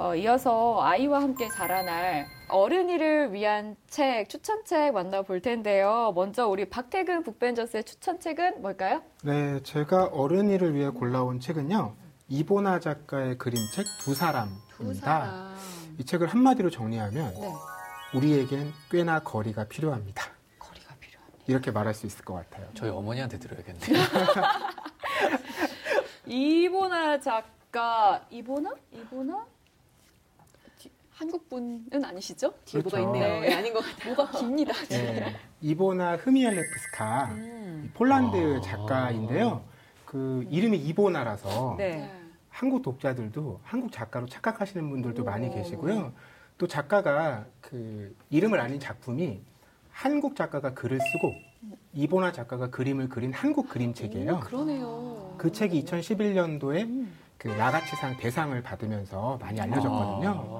어, 이어서 아이와 함께 자라날 어른이를 위한 책, 추천책 만나볼 텐데요. 먼저 우리 박태근 북벤저스의 추천책은 뭘까요? 네, 제가 어른이를 위해 골라온 책은요. 이보나 작가의 그림책 두 사람입니다. 이 책을 한마디로 정리하면 네. 우리에겐 꽤나 거리가 필요합니다. 거리가 필요합니다. 이렇게 말할 수 있을 것 같아요. 저희 어머니한테 들어야겠네요. 이보나 작가, 이보나? 이보나? 디- 한국 분은 아니시죠? 뒤에 뭐가 그렇죠. 있네요. 네, 아닌 것 같아요. 뭐가 깁니다. 네, 이보나 흐미엘레프스카 음. 폴란드 아. 작가인데요. 그 이름이 이보나라서 네. 한국 독자들도 한국 작가로 착각하시는 분들도 많이 오. 계시고요. 또 작가가 그 이름을 아닌 작품이 한국 작가가 글을 쓰고 이보나 작가가 그림을 그린 한국 그림책이에요. 오, 그러네요. 그 책이 2011년도에 음. 그 라가치상 대상을 받으면서 많이 알려졌거든요. 아.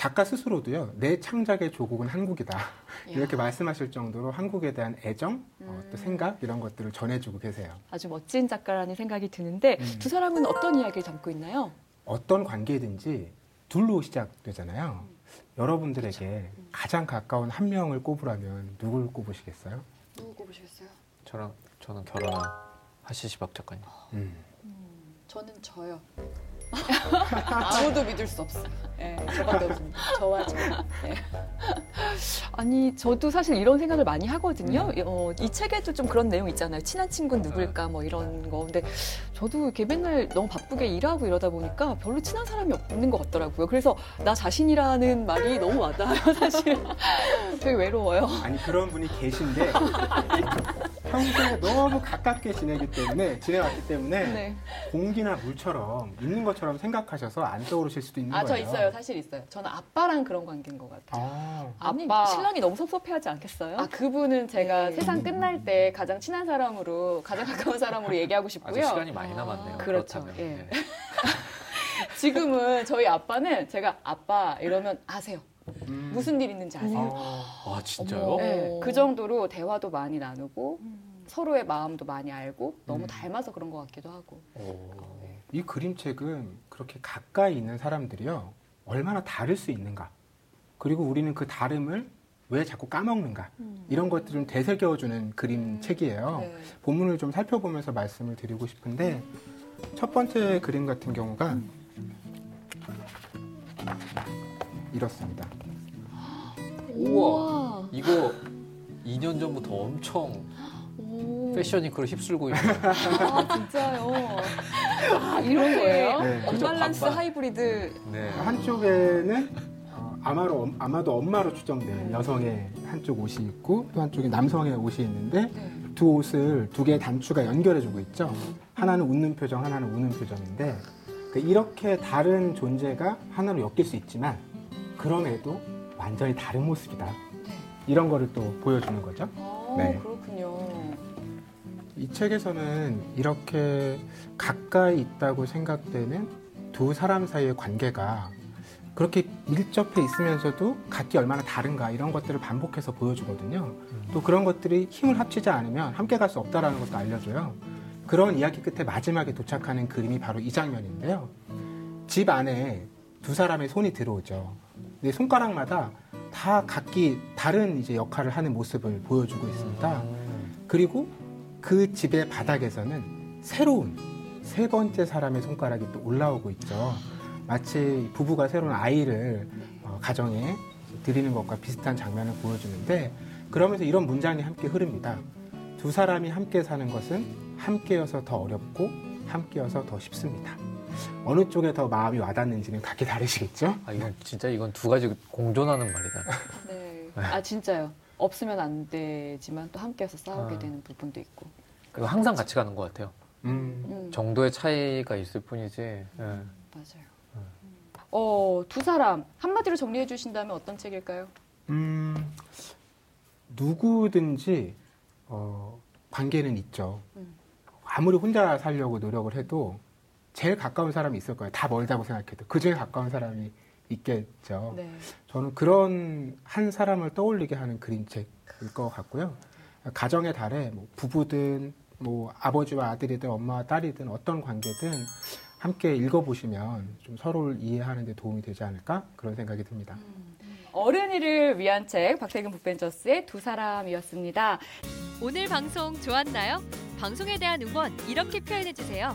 작가 스스로도요, 내 창작의 조국은 한국이다. 이렇게. 말씀하실 정도로 한국에 대한 애정, 어, 또 음. 생각, 이런 것들을 전해주고 계세요. 아주 멋진 작가라는 생각이 드는데 음. 두 사람은 어떤 이야기를 담고 있나요? 어떤 관계든지 둘로 시작되잖아요. 여러분들에게 가장 가까운 한 명을 꼽으라면 누굴 꼽으시겠어요? 누구 꼽으시겠어요? 저랑 저는 결혼한 하시시박 작가님. 음. 저는 저요. 아무도 믿을 수 없어요. 네, 저밖에 없습니다. 저와 저. 네. 아니, 저도 사실 이런 생각을 많이 하거든요. 어, 이 책에도 좀 그런 내용 있잖아요. 친한 친구는 누굴까, 뭐 이런 거. 근데 저도 이렇게 맨날 너무 바쁘게 일하고 이러다 보니까 별로 친한 사람이 없는 것 같더라고요. 그래서 나 자신이라는 말이 너무 와닿아요, 사실. 되게 외로워요. 아니 그런 분이 계신데 평소에 너무 가깝게 지내기 때문에 지내왔기 때문에 네. 공기나 물처럼 있는 것처럼 생각하셔서 안 떠오르실 수도 있는 아, 저 거예요. 있어요. 사실 있어요. 저는 아빠랑 그런 관계인 것 같아요. 아, 아니, 아빠. 신랑이 너무 섭섭해하지 않겠어요? 아 그분은 제가 네. 세상 끝날 때 가장 친한 사람으로 가장 가까운 사람으로 얘기하고 싶고요. 아직 시간이 많이 남았네요. 그렇죠. 그렇다면. 예. 네. 지금은 저희 아빠는 제가 아빠 이러면 아세요. 음. 무슨 일 있는지 아세요. 아, 아 진짜요? 어머. 네, 그 정도로 대화도 많이 나누고 음. 서로의 마음도 많이 알고 너무 음. 닮아서 그런 것 같기도 하고. 오. 이 그림책은 그렇게 가까이 있는 사람들이요 얼마나 다를 수 있는가 그리고 우리는 그 다름을 왜 자꾸 까먹는가 이런 것들을 좀 되새겨주는 그림책이에요. 네. 본문을 좀 살펴보면서 말씀을 드리고 싶은데 첫 번째 그림 같은 경우가 이렇습니다. 우와. 이거 2년 전부터 엄청 오. 패셔니크로 휩쓸고 있는. 아 진짜요. 아 이런 거예요? 네, 그죠, 언밸런스 반반. 하이브리드. 네. 한쪽에는 어, 아마도 아마도 엄마로 추정된 여성의 한쪽 옷이 있고 또 한쪽에 남성의 옷이 있는데 네. 두 옷을 두 개의 단추가 연결해주고 있죠. 하나는 웃는 표정, 하나는 우는 표정인데 그 이렇게 다른 존재가 하나로 엮일 수 있지만 그럼에도 완전히 다른 모습이다. 이런 거를 또 보여주는 거죠. 아 네. 그렇군요. 이 책에서는 이렇게 가까이 있다고 생각되는 두 사람 사이의 관계가 그렇게 밀접해 있으면서도 각기 얼마나 다른가 이런 것들을 반복해서 보여주거든요. 또 그런 것들이 힘을 합치지 않으면 함께 갈 수 없다라는 것도 알려줘요. 그런 이야기 끝에 마지막에 도착하는 그림이 바로 이 장면인데요. 집 안에 두 사람의 손이 들어오죠. 내 손가락마다 다 각기 다른 이제 역할을 하는 모습을 보여주고 있습니다. 그리고 그 집의 바닥에서는 새로운 세 번째 사람의 손가락이 또 올라오고 있죠. 마치 부부가 새로운 아이를 어, 가정에 드리는 것과 비슷한 장면을 보여주는데 그러면서 이런 문장이 함께 흐릅니다. 두 사람이 함께 사는 것은 함께여서 더 어렵고 함께여서 더 쉽습니다. 어느 쪽에 더 마음이 와닿는지는 각기 다르시겠죠? 아 이건 진짜 이건 두 가지 공존하는 말이다. 네. 아 진짜요. 없으면 안 되지만 또 함께해서 싸우게 아. 되는 부분도 있고. 이거 항상 같이 가는 것 같아요. 음, 음, 정도의 차이가 있을 뿐이지. 예. 맞아요. 어, 두 사람 한마디로 정리해 주신다면 어떤 책일까요? 음, 누구든지 어, 관계는 있죠. 음. 아무리 혼자 살려고 노력을 해도 제일 가까운 사람이 있을 거예요. 다 멀다고 생각해도 그 중에 가까운 사람이 있겠죠. 네. 저는 그런 한 사람을 떠올리게 하는 그림책일 것 같고요. 가정의 달에 뭐 부부든 뭐 아버지와 아들이든 엄마와 딸이든 어떤 관계든 함께 읽어보시면 좀 서로를 이해하는 데 도움이 되지 않을까 그런 생각이 듭니다. 어른이를 위한 책 박태근 북벤저스의 두 사람이었습니다. 오늘 방송 좋았나요? 방송에 대한 응원 이렇게 표현해 주세요.